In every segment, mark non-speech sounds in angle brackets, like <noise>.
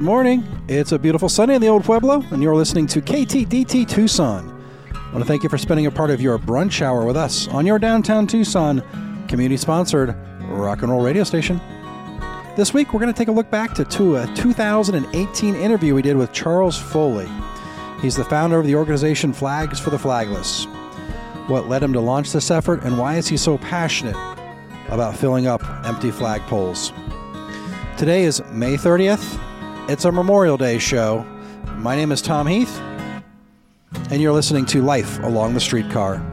Good morning. It's a beautiful Sunday in the Old Pueblo, and you're listening to KTDT Tucson. I want to thank you for spending a part of your brunch hour with us on your downtown Tucson community sponsored rock and roll radio station. This week, we're going to take a look back to, a uh, 2018 interview we did with Charles Foley. He's the founder of the organization Flags for the Flagless. What led him to launch this effort, and why is he so passionate about filling up empty flagpoles? Today is May 30th. It's a Memorial Day show. My name is Tom Heath, and you're listening to Life Along the Streetcar.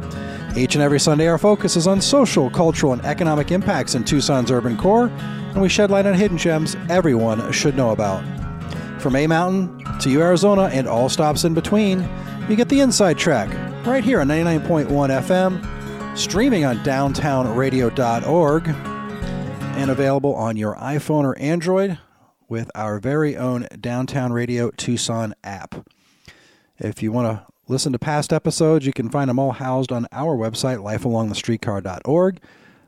Each and every Sunday, our focus is on social, cultural, and economic impacts in Tucson's urban core, and we shed light on hidden gems everyone should know about. From A Mountain to U Arizona and all stops in between, you get the inside track right here on 99.1 FM, streaming on downtownradio.org, and available on your iPhone or Android with our very own Downtown Radio Tucson app. If you want to listen to past episodes, you can find them all housed on our website, lifealongthestreetcar.org.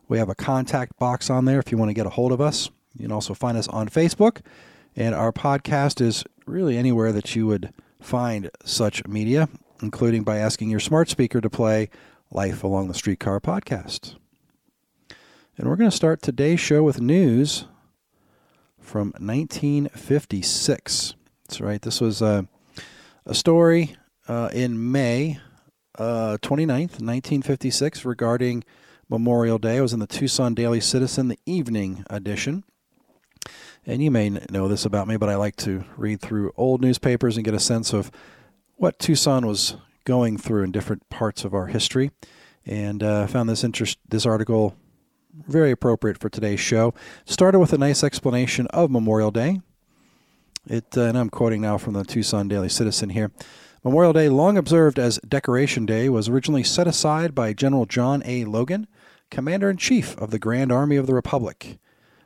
We have a contact box on there if you want to get a hold of us. You can also find us on Facebook, and our podcast is really anywhere that you would find such media, including by asking your smart speaker to play Life Along the Streetcar podcast. And we're going to start today's show with news from 1956. That's right. This was a, a story uh, in May uh, 29th, 1956, regarding Memorial Day. It was in the Tucson Daily Citizen, the evening edition. And you may know this about me, but I like to read through old newspapers and get a sense of what Tucson was going through in different parts of our history. And uh, found this interest, this article very appropriate for today's show. Started with a nice explanation of Memorial Day. It, uh, and I'm quoting now from the Tucson Daily Citizen here. Memorial Day, long observed as Decoration Day, was originally set aside by General John A. Logan, Commander in Chief of the Grand Army of the Republic,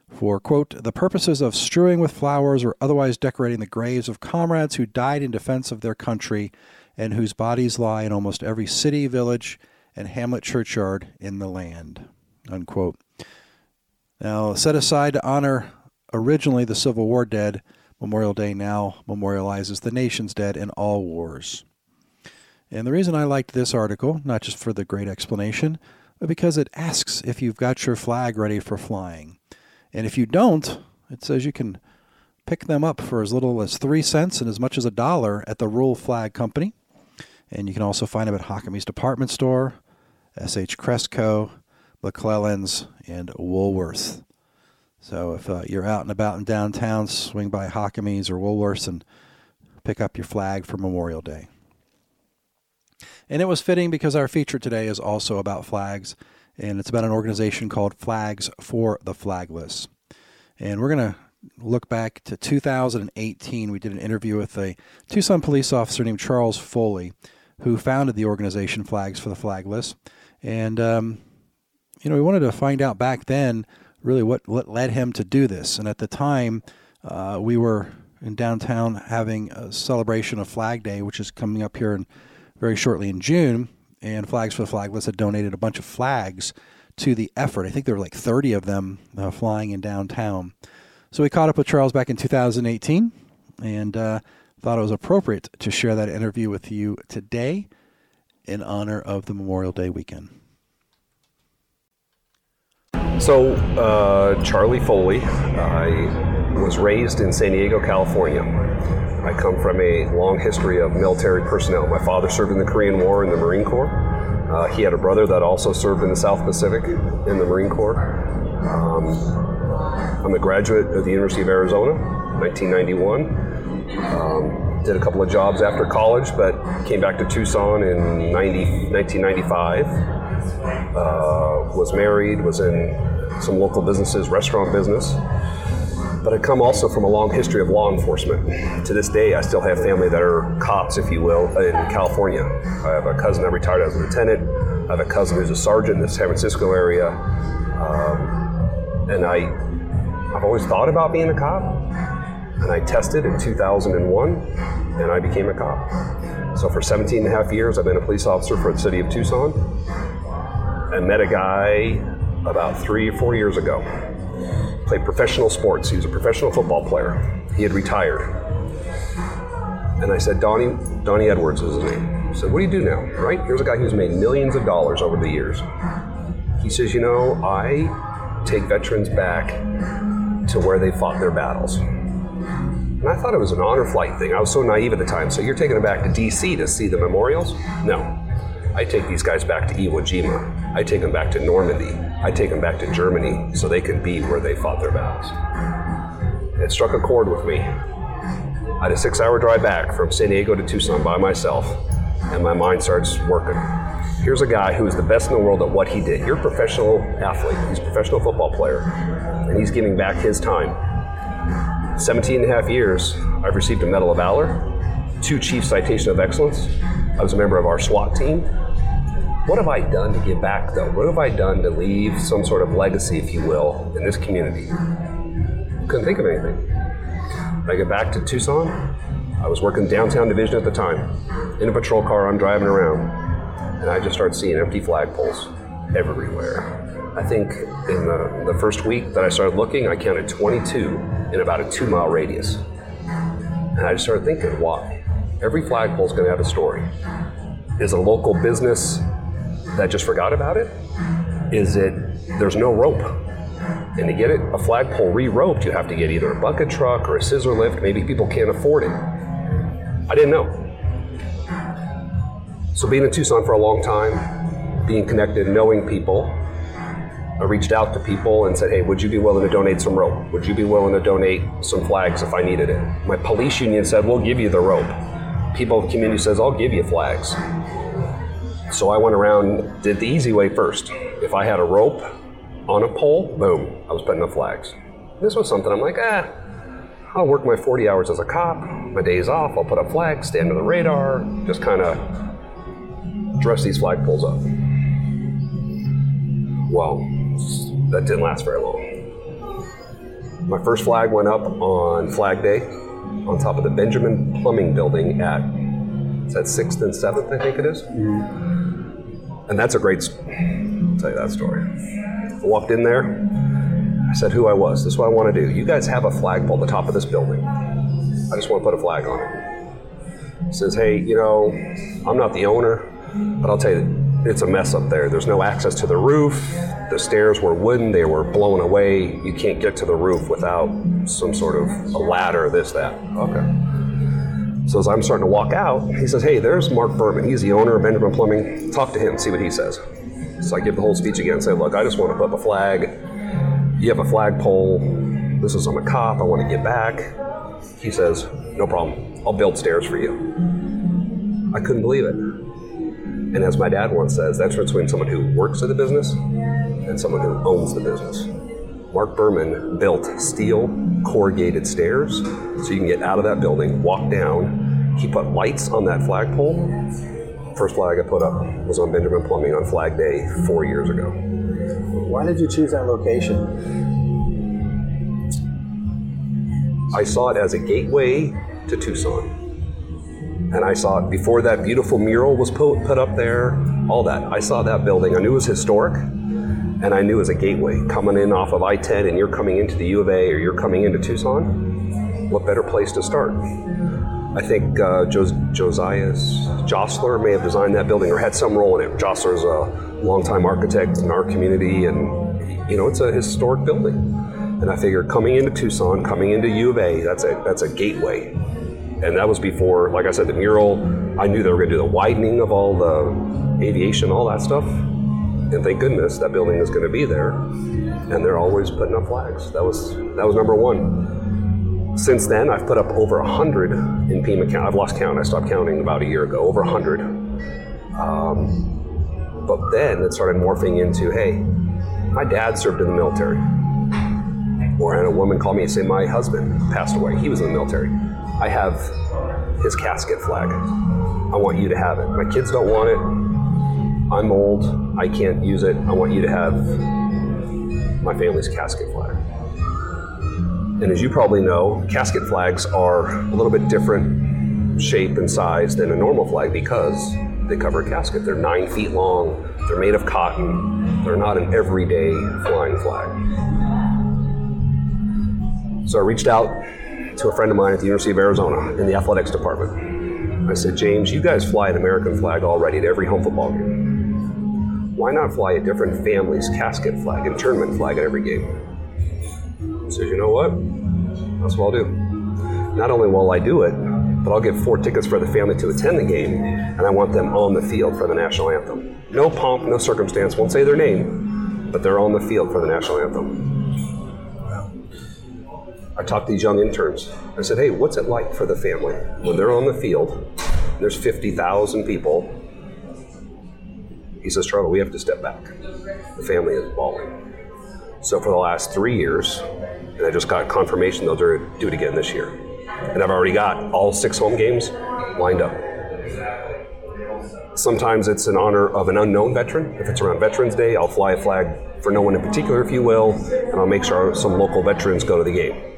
for, quote, the purposes of strewing with flowers or otherwise decorating the graves of comrades who died in defense of their country and whose bodies lie in almost every city, village, and hamlet churchyard in the land, unquote. Now, set aside to honor originally the Civil War dead, Memorial Day now memorializes the nation's dead in all wars. And the reason I liked this article, not just for the great explanation, but because it asks if you've got your flag ready for flying. And if you don't, it says you can pick them up for as little as three cents and as much as a dollar at the Rural Flag Company. And you can also find them at Hockey's Department Store, S.H. Kress Co., McClellan's, and Woolworth. So if uh, you're out and about in downtown, swing by Hockey's or Woolworths and pick up your flag for Memorial Day. And it was fitting because our feature today is also about flags, and it's about an organization called Flags for the Flagless. And we're going to look back to 2018. We did an interview with a Tucson police officer named Charles Foley, who founded the organization Flags for the Flagless. And, um, you know, we wanted to find out back then really what, what led him to do this. And at the time, uh, we were in downtown having a celebration of Flag Day, which is coming up here in, very shortly in June. And Flags for the Flagless had donated a bunch of flags to the effort. I think there were like 30 of them uh, flying in downtown. So we caught up with Charles back in 2018 and uh, thought it was appropriate to share that interview with you today in honor of the Memorial Day weekend. So, uh, Charlie Foley, I was raised in San Diego, California. I come from a long history of military personnel. My father served in the Korean War in the Marine Corps. Uh, he had a brother that also served in the South Pacific in the Marine Corps. Um, I'm a graduate of the University of Arizona, 1991. Um, did a couple of jobs after college, but came back to Tucson in 90, 1995. Uh, was married, was in some local businesses, restaurant business. But I come also from a long history of law enforcement. To this day, I still have family that are cops, if you will, in California. I have a cousin that retired as a lieutenant. I have a cousin who's a sergeant in the San Francisco area. Um, and I, I've always thought about being a cop. And I tested in 2001, and I became a cop. So for 17 and a half years, I've been a police officer for the city of Tucson. I met a guy about three or four years ago. played professional sports. He was a professional football player. He had retired. And I said, Donnie, Donnie Edwards is his name. I said, what do you do now? Right? Here's a guy who's made millions of dollars over the years. He says, you know, I take veterans back to where they fought their battles. And I thought it was an honor flight thing. I was so naive at the time. So you're taking them back to DC to see the memorials? No. I take these guys back to Iwo Jima. I take them back to Normandy. I take them back to Germany so they can be where they fought their battles. It struck a chord with me. I had a six hour drive back from San Diego to Tucson by myself, and my mind starts working. Here's a guy who is the best in the world at what he did. You're a professional athlete, he's a professional football player, and he's giving back his time. 17 and a half years, I've received a Medal of Valor, two Chief Citation of Excellence. I was a member of our SWAT team. What have I done to give back, though? What have I done to leave some sort of legacy, if you will, in this community? Couldn't think of anything. I get back to Tucson, I was working downtown division at the time. In a patrol car, I'm driving around, and I just start seeing empty flagpoles everywhere. I think in the, the first week that I started looking, I counted 22 in about a two mile radius. And I just started thinking, why? Every flagpole is going to have a story. Is a local business that just forgot about it? Is it there's no rope? And to get it a flagpole re-roped, you have to get either a bucket truck or a scissor lift. Maybe people can't afford it. I didn't know. So being in Tucson for a long time, being connected, knowing people, I reached out to people and said, hey, would you be willing to donate some rope? Would you be willing to donate some flags if I needed it? My police union said, we'll give you the rope. People of the community says, I'll give you flags. So I went around, did the easy way first. If I had a rope on a pole, boom, I was putting up flags. This was something I'm like, ah, I'll work my 40 hours as a cop, my days off, I'll put up flags, stand under the radar, just kind of dress these flagpoles up. Well, that didn't last very long. My first flag went up on Flag Day on top of the Benjamin Plumbing Building at is that sixth and seventh, I think it is. And that's a great. I'll tell you that story. I walked in there. I said who I was. This is what I want to do. You guys have a flagpole at the top of this building. I just want to put a flag on it. Says, hey, you know, I'm not the owner, but I'll tell you, it's a mess up there. There's no access to the roof. The stairs were wooden, they were blown away. You can't get to the roof without some sort of a ladder, this, that. Okay. So as I'm starting to walk out, he says, Hey, there's Mark Berman. He's the owner of Benjamin Plumbing. Talk to him, see what he says. So I give the whole speech again, say, Look, I just want to put up a flag. You have a flagpole. This is I'm a cop. I want to get back. He says, No problem. I'll build stairs for you. I couldn't believe it. And as my dad once says, that's between someone who works at the business and someone who owns the business. Mark Berman built steel corrugated stairs so you can get out of that building, walk down. He put lights on that flagpole. First flag I put up was on Benjamin Plumbing on Flag Day four years ago. Why did you choose that location? I saw it as a gateway to Tucson and I saw it before that beautiful mural was put, put up there, all that. I saw that building. I knew it was historic, and I knew was a gateway coming in off of I 10 and you're coming into the U of A or you're coming into Tucson. What better place to start? I think uh, Jos- Josias Joesler may have designed that building or had some role in it. Joesler's a longtime architect in our community, and you know it's a historic building. And I figured coming into Tucson, coming into U of A, that's a that's a gateway and that was before, like I said, the mural. I knew they were going to do the widening of all the aviation, all that stuff. And thank goodness that building is going to be there. And they're always putting up flags. That was that was number one. Since then, I've put up over hundred in Pima County. I've lost count. I stopped counting about a year ago. Over hundred. Um, but then it started morphing into, hey, my dad served in the military. Or and a woman called me and said, my husband passed away. He was in the military. I have his casket flag. I want you to have it. My kids don't want it. I'm old. I can't use it. I want you to have my family's casket flag. And as you probably know, casket flags are a little bit different shape and size than a normal flag because they cover a casket. They're nine feet long, they're made of cotton, they're not an everyday flying flag. So I reached out to a friend of mine at the University of Arizona in the athletics department. I said, James, you guys fly an American flag already at every home football game. Why not fly a different family's casket flag and tournament flag at every game? He says, you know what? That's what I'll do. Not only will I do it, but I'll get four tickets for the family to attend the game, and I want them on the field for the national anthem. No pomp, no circumstance, won't say their name, but they're on the field for the national anthem. I talked to these young interns. I said, hey, what's it like for the family when they're on the field? There's 50,000 people. He says, Charlie, we have to step back. The family is bawling. So for the last three years, and I just got confirmation they'll do it again this year. And I've already got all six home games lined up. Sometimes it's in honor of an unknown veteran. If it's around Veterans Day, I'll fly a flag for no one in particular, if you will, and I'll make sure some local veterans go to the game.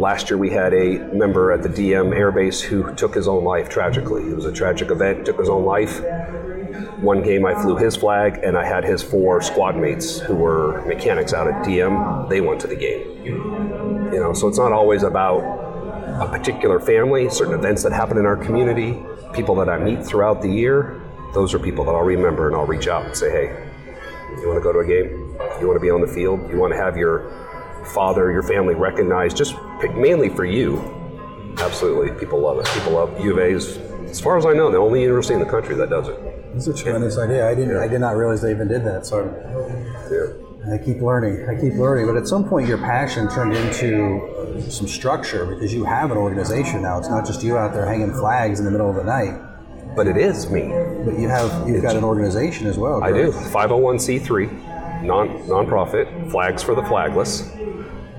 Last year, we had a member at the DM Air Base who took his own life tragically. It was a tragic event, took his own life. One game, I flew his flag, and I had his four squad mates who were mechanics out at DM. They went to the game. You know, so it's not always about a particular family, certain events that happen in our community, people that I meet throughout the year. Those are people that I'll remember and I'll reach out and say, hey, you want to go to a game? You want to be on the field? You want to have your father, your family recognized, just mainly for you. Absolutely, people love it. People love U of A's. As far as I know, the only university in the country that does it. It's a tremendous idea. I didn't. I did not realize they even did that. So, yeah. I keep learning. I keep learning. But at some point, your passion turned into some structure because you have an organization now. It's not just you out there hanging flags in the middle of the night. But it is me. But you have you've it's, got an organization as well. Correct? I do. 501c3, non nonprofit, flags for the flagless.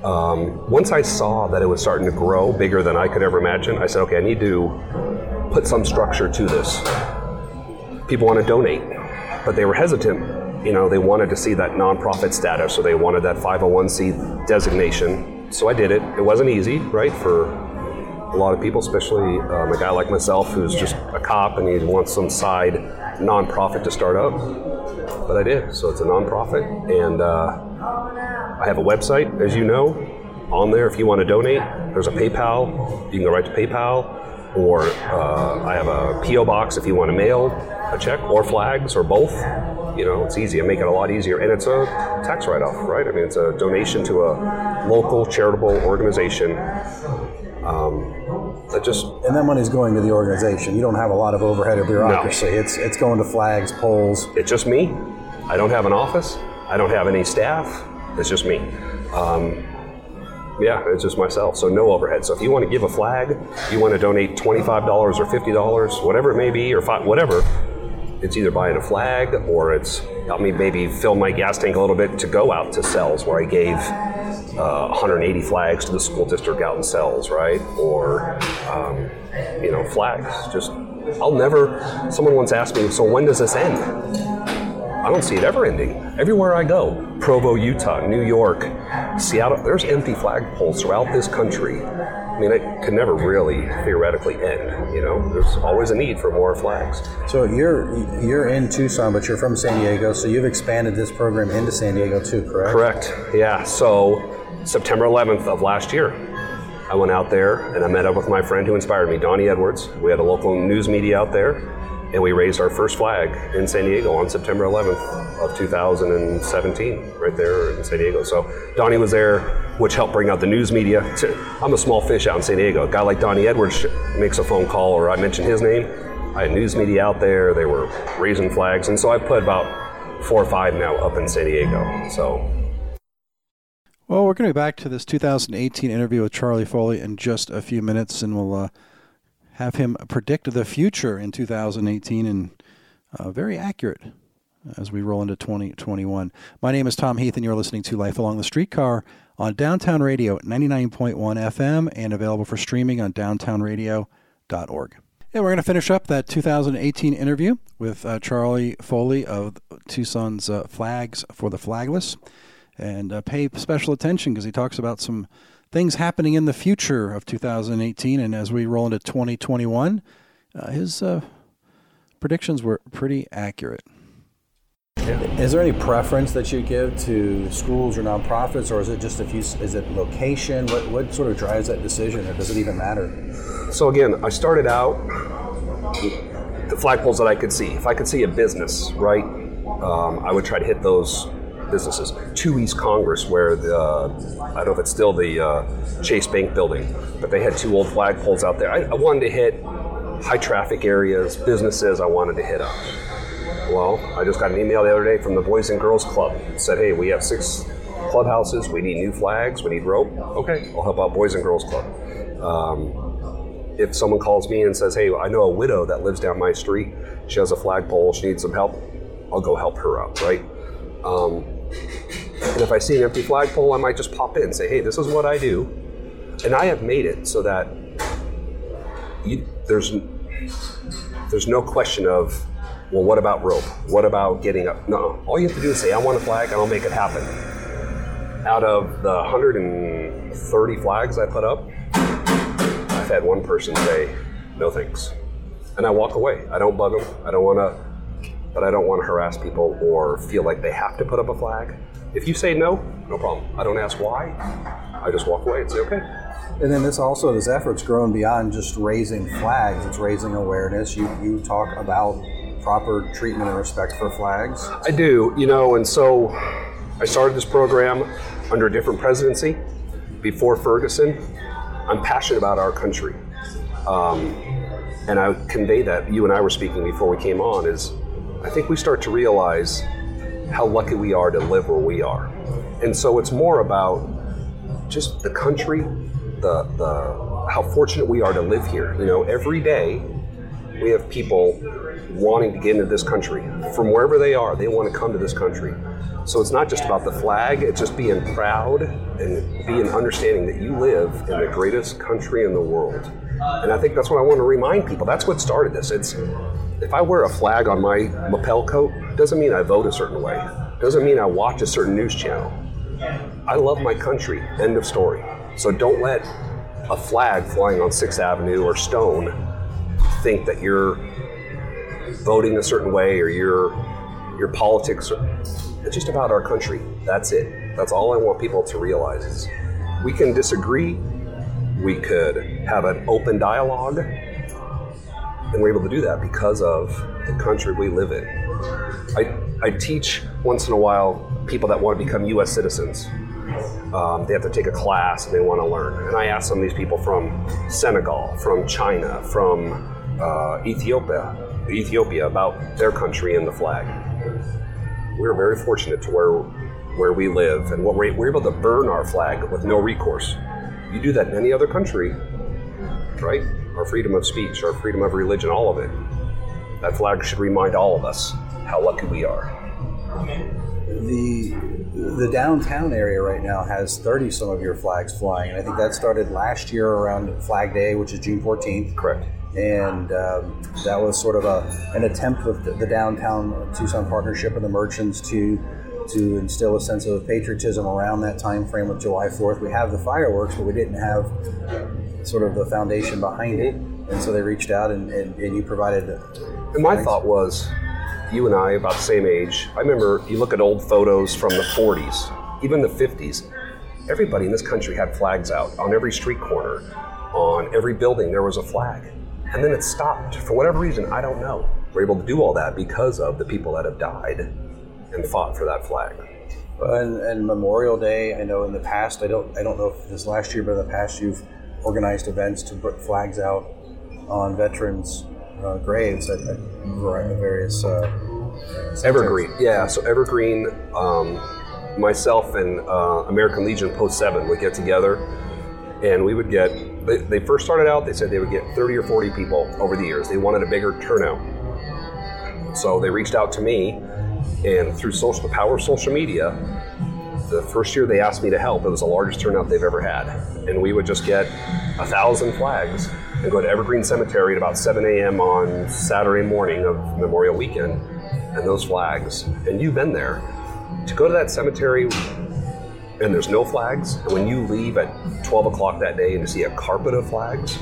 Um, once I saw that it was starting to grow bigger than I could ever imagine, I said, okay, I need to put some structure to this. People want to donate, but they were hesitant. You know, they wanted to see that nonprofit status, so they wanted that 501c designation. So I did it. It wasn't easy, right, for a lot of people, especially um, a guy like myself who's just a cop and he wants some side nonprofit to start up. But I did. So it's a nonprofit, and uh, I have a website, as you know. On there, if you want to donate, there's a PayPal. You can go right to PayPal, or uh, I have a PO box if you want to mail a check or flags or both. You know, it's easy. I make it a lot easier, and it's a tax write-off, right? I mean, it's a donation to a local charitable organization. Um, that just and that money's going to the organization. You don't have a lot of overhead or bureaucracy. No. It's it's going to flags, poles. It's just me. I don't have an office. I don't have any staff. It's just me. Um, yeah, it's just myself. So no overhead. So if you want to give a flag, you want to donate twenty-five dollars or fifty dollars, whatever it may be, or five, whatever. It's either buying a flag or it's help me maybe fill my gas tank a little bit to go out to Sells where I gave uh, 180 flags to the school district out in Sells, right? Or um, you know flags. Just I'll never. Someone once asked me, so when does this end? I don't see it ever ending. Everywhere I go, Provo, Utah, New York, Seattle, there's empty flagpoles throughout this country. I mean, it can never really theoretically end. You know, there's always a need for more flags. So you're you're in Tucson, but you're from San Diego, so you've expanded this program into San Diego too, correct? Correct. Yeah. So September 11th of last year, I went out there and I met up with my friend who inspired me, Donnie Edwards. We had a local news media out there and we raised our first flag in San Diego on September 11th of 2017, right there in San Diego. So Donnie was there, which helped bring out the news media. <laughs> I'm a small fish out in San Diego. A guy like Donnie Edwards makes a phone call, or I mention his name. I had news media out there. They were raising flags, and so I put about four or five now up in San Diego. So. Well, we're going to be back to this 2018 interview with Charlie Foley in just a few minutes, and we'll. Uh, have him predict the future in 2018 and uh, very accurate as we roll into 2021. My name is Tom Heath, and you're listening to Life Along the Streetcar on Downtown Radio at 99.1 FM and available for streaming on downtownradio.org. And we're going to finish up that 2018 interview with uh, Charlie Foley of Tucson's uh, Flags for the Flagless and uh, pay special attention because he talks about some things happening in the future of 2018 and as we roll into 2021, uh, his uh, predictions were pretty accurate. Is there any preference that you give to schools or nonprofits, or is it just a few? is it location? What what sort of drives that decision, or does it even matter? So again, I started out the flagpoles that I could see. If I could see a business, right, um, I would try to hit those businesses. Two East Congress, where the I don't know if it's still the uh, Chase Bank building, but they had two old flagpoles out there. I, I wanted to hit high traffic areas, businesses. I wanted to hit up. Well, I just got an email the other day from the Boys and Girls Club. It said, hey, we have six clubhouses. We need new flags. We need rope. Okay, I'll help out Boys and Girls Club. Um, if someone calls me and says, hey, I know a widow that lives down my street. She has a flagpole. She needs some help. I'll go help her out, right? Um, and if I see an empty flagpole, I might just pop in and say, hey, this is what I do. And I have made it so that you, there's, there's no question of well, what about rope? What about getting up? No, all you have to do is say, I want a flag, and I'll make it happen. Out of the 130 flags I put up, I've had one person say, no thanks. And I walk away. I don't bug them. I don't want to, but I don't want to harass people or feel like they have to put up a flag. If you say no, no problem. I don't ask why. I just walk away and say, okay. And then this also, this effort's grown beyond just raising flags. It's raising awareness. You you talk about proper treatment and respect for flags? I do, you know, and so I started this program under a different presidency before Ferguson. I'm passionate about our country. Um, and I convey that you and I were speaking before we came on is I think we start to realize how lucky we are to live where we are. And so it's more about just the country, the, the how fortunate we are to live here. You know, every day we have people wanting to get into this country from wherever they are. They want to come to this country. So it's not just about the flag, it's just being proud and being understanding that you live in the greatest country in the world. And I think that's what I want to remind people. That's what started this. It's if I wear a flag on my lapel coat, doesn't mean I vote a certain way. Doesn't mean I watch a certain news channel. I love my country. End of story. So don't let a flag flying on 6th Avenue or Stone think that you're voting a certain way or your your politics. Are, it's just about our country. That's it. That's all I want people to realize. Is we can disagree. We could have an open dialogue, and we're able to do that because of the country we live in. I, I teach once in a while people that want to become U.S. citizens. Um, they have to take a class and they want to learn. And I ask some of these people from Senegal, from China, from uh, Ethiopia, Ethiopia about their country and the flag. We're very fortunate to where where we live and what we're, we're able to burn our flag with no recourse. You do that in any other country, right? Our freedom of speech, our freedom of religion, all of it. That flag should remind all of us how lucky we are. The the downtown area right now has 30 some of your flags flying. And I think that started last year around Flag Day, which is June 14th. Correct and um, that was sort of a, an attempt of the, the, downtown Tucson partnership and the merchants to to instill a sense of patriotism around that time frame with July 4th. We have the fireworks, but we didn't have sort of the foundation behind it, and so they reached out and, and, and you provided. And my thought was, you and I about the same age. I remember you look at old photos from the 40s, even the 50s. Everybody in this country had flags out on every street corner, on every building. There was a flag and then it stopped for whatever reason. I don't know. We're able to do all that because of the people that have died and fought for that flag. And, and, Memorial Day, I know in the past, I don't, I don't know if this last year, but in the past, you've organized events to put flags out on veterans' uh, graves at, at various. Uh, Evergreen, yeah. So Evergreen, um, myself and uh, American Legion Post Seven would get together, and we would get they, they first started out, they said they would get 30 or 40 people over the years. They wanted a bigger turnout. So they reached out to me, and through social, the power of social media, the first year they asked me to help, it was the largest turnout they've ever had. And we would just get a thousand flags and go to Evergreen Cemetery at about 7 a.m. on Saturday morning of Memorial Weekend, and those flags. And you've been there. To go to that cemetery and there's no flags, and when you leave at 12 o'clock that day and to see a carpet of flags,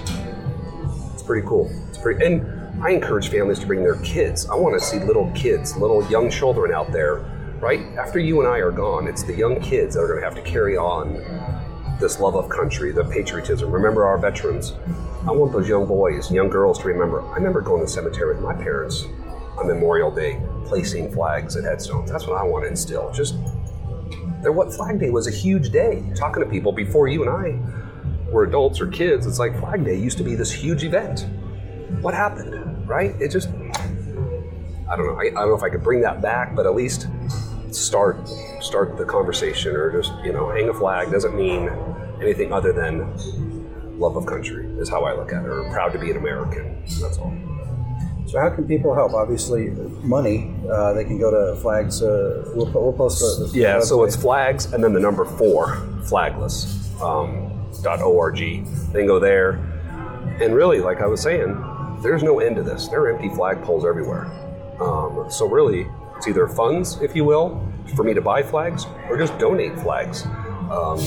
it's pretty cool. It's pretty, and I encourage families to bring their kids. I want to see little kids, little young children out there, right? After you and I are gone, it's the young kids that are going to have to carry on this love of country, the patriotism. Remember our veterans. I want those young boys, young girls to remember. I remember going to the cemetery with my parents on Memorial Day, placing flags at headstones. That's what I want to instill. Just there, what Flag Day was a huge day. Talking to people before you and I were adults or kids, it's like Flag Day used to be this huge event. What happened? Right? It just I don't know. I, I don't know if I could bring that back, but at least start start the conversation or just you know hang a flag doesn't mean anything other than love of country is how I look at it or proud to be an American. That's all. So how can people help? Obviously, money. Uh, they can go to flags. Uh, we'll, we'll post the, the yeah. So it's flags and then the number four flagless um, dot org. They can go there, and really, like I was saying, there's no end to this. There are empty flagpoles everywhere. Um, so really, it's either funds, if you will, for me to buy flags, or just donate flags. Um,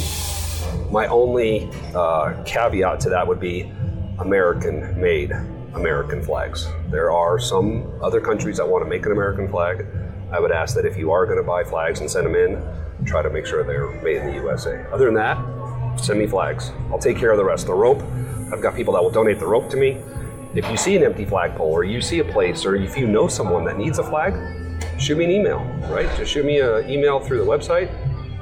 my only uh, caveat to that would be American made American flags. There are some other countries that want to make an American flag. I would ask that if you are going to buy flags and send them in, try to make sure they're made in the USA. Other than that, send me flags. I'll take care of the rest. The rope, I've got people that will donate the rope to me. If you see an empty flagpole or you see a place or if you know someone that needs a flag, shoot me an email, right? Just shoot me an email through the website.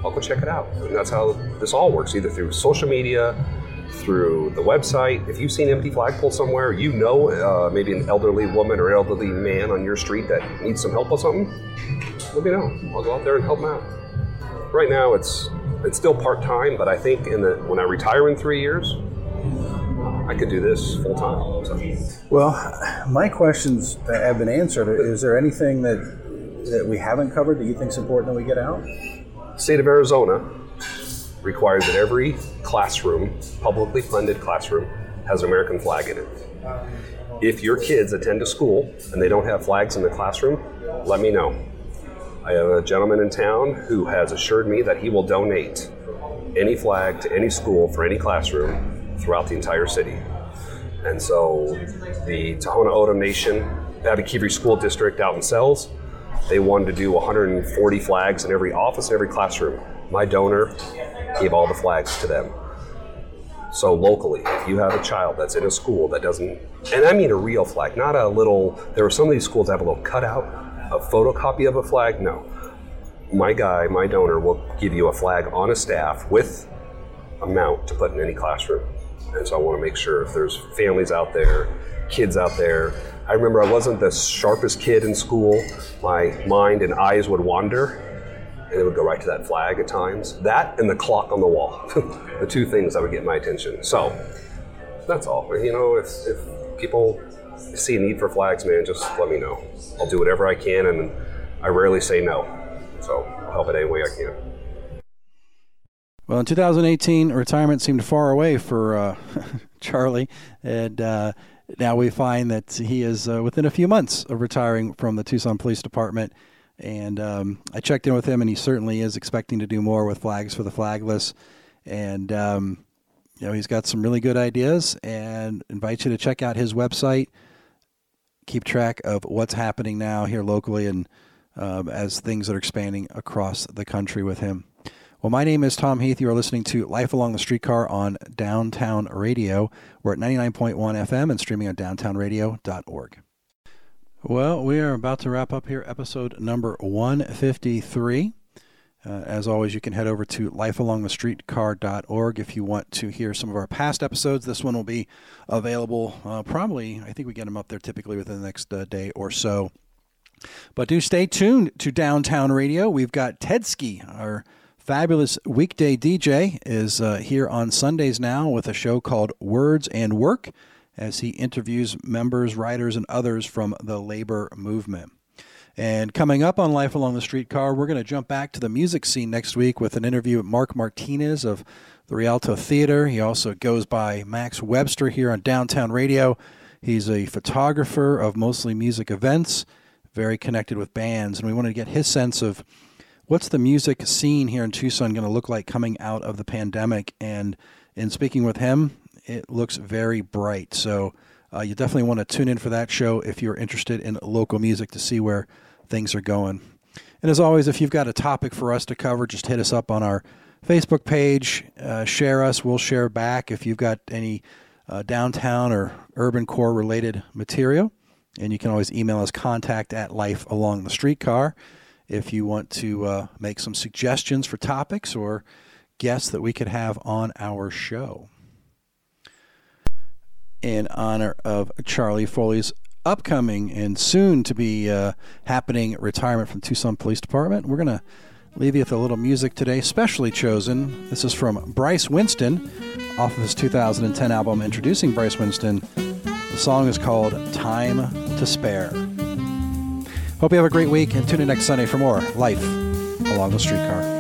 I'll go check it out. And that's how this all works, either through social media, through the website. If you've seen empty flagpole somewhere, you know uh, maybe an elderly woman or elderly man on your street that needs some help with something, let me know. I'll go out there and help them out. Right now, it's it's still part time, but I think in the when I retire in three years, I could do this full time. So. Well, my questions have been answered. Is there anything that that we haven't covered that you think is important that we get out? State of Arizona requires that every classroom, publicly funded classroom, has an American flag in it. If your kids attend a school and they don't have flags in the classroom, let me know. I have a gentleman in town who has assured me that he will donate any flag to any school for any classroom throughout the entire city. And so the Tohono O'odham Nation, Baboquivari School District out in Sells, they wanted to do 140 flags in every office and every classroom. My donor gave all the flags to them. So locally, if you have a child that's in a school that doesn't, and I mean a real flag, not a little. There are some of these schools that have a little cutout, a photocopy of a flag. No, my guy, my donor, will give you a flag on a staff with a mount to put in any classroom. And so I want to make sure if there's families out there, kids out there. I remember I wasn't the sharpest kid in school. My mind and eyes would wander, and it would go right to that flag at times. That and the clock on the wall, <laughs> the two things that would get my attention. So that's all. You know, if, if people see a need for flags, man, just let me know. I'll do whatever I can, and I rarely say no. So I'll help it any way I can. Well, in 2018, retirement seemed far away for uh, <laughs> Charlie, and uh, now we find that he is uh, within a few months of retiring from the Tucson Police Department. And um, I checked in with him, and he certainly is expecting to do more with flags for the flagless. And um, you know, he's got some really good ideas, and invite you to check out his website. Keep track of what's happening now here locally, and um, as things are expanding across the country with him. Well, my name is Tom Heath. You are listening to Life Along the Streetcar on Downtown Radio. We're at 99.1 FM and streaming on downtownradio.org. Well, we are about to wrap up here, episode number 153. Uh, as always, you can head over to lifealongthestreetcar.org if you want to hear some of our past episodes. This one will be available uh, probably, I think we get them up there typically within the next uh, day or so. But do stay tuned to Downtown Radio. We've got Tedski, our fabulous weekday DJ, is uh, here on Sundays now with a show called Words and Work as he interviews members, writers, and others from the labor movement. And coming up on Life Along the Streetcar, we're going to jump back to the music scene next week with an interview with Mark Martinez of the Rialto Theater. He also goes by Max Webster here on Downtown Radio. He's a photographer of mostly music events, very connected with bands, and we want to get his sense of what's the music scene here in Tucson going to look like coming out of the pandemic. And in speaking with him, it looks very bright. So Uh, you definitely want to tune in for that show if you're interested in local music to see where things are going. And as always, if you've got a topic for us to cover, just hit us up on our Facebook page. Uh, share us. We'll share back if you've got any uh, downtown or urban core related material. And you can always email us contact at life along the streetcar if you want to uh, make some suggestions for topics or guests that we could have on our show. In honor of Charlie Foley's upcoming and soon to be uh, happening retirement from Tucson Police Department, we're going to leave you with a little music today, specially chosen. This is from Bryce Winston off of his 2010 album introducing Bryce Winston. The song is called Time to Spare. Hope you have a great week and tune in next Sunday for more Life Along the Streetcar.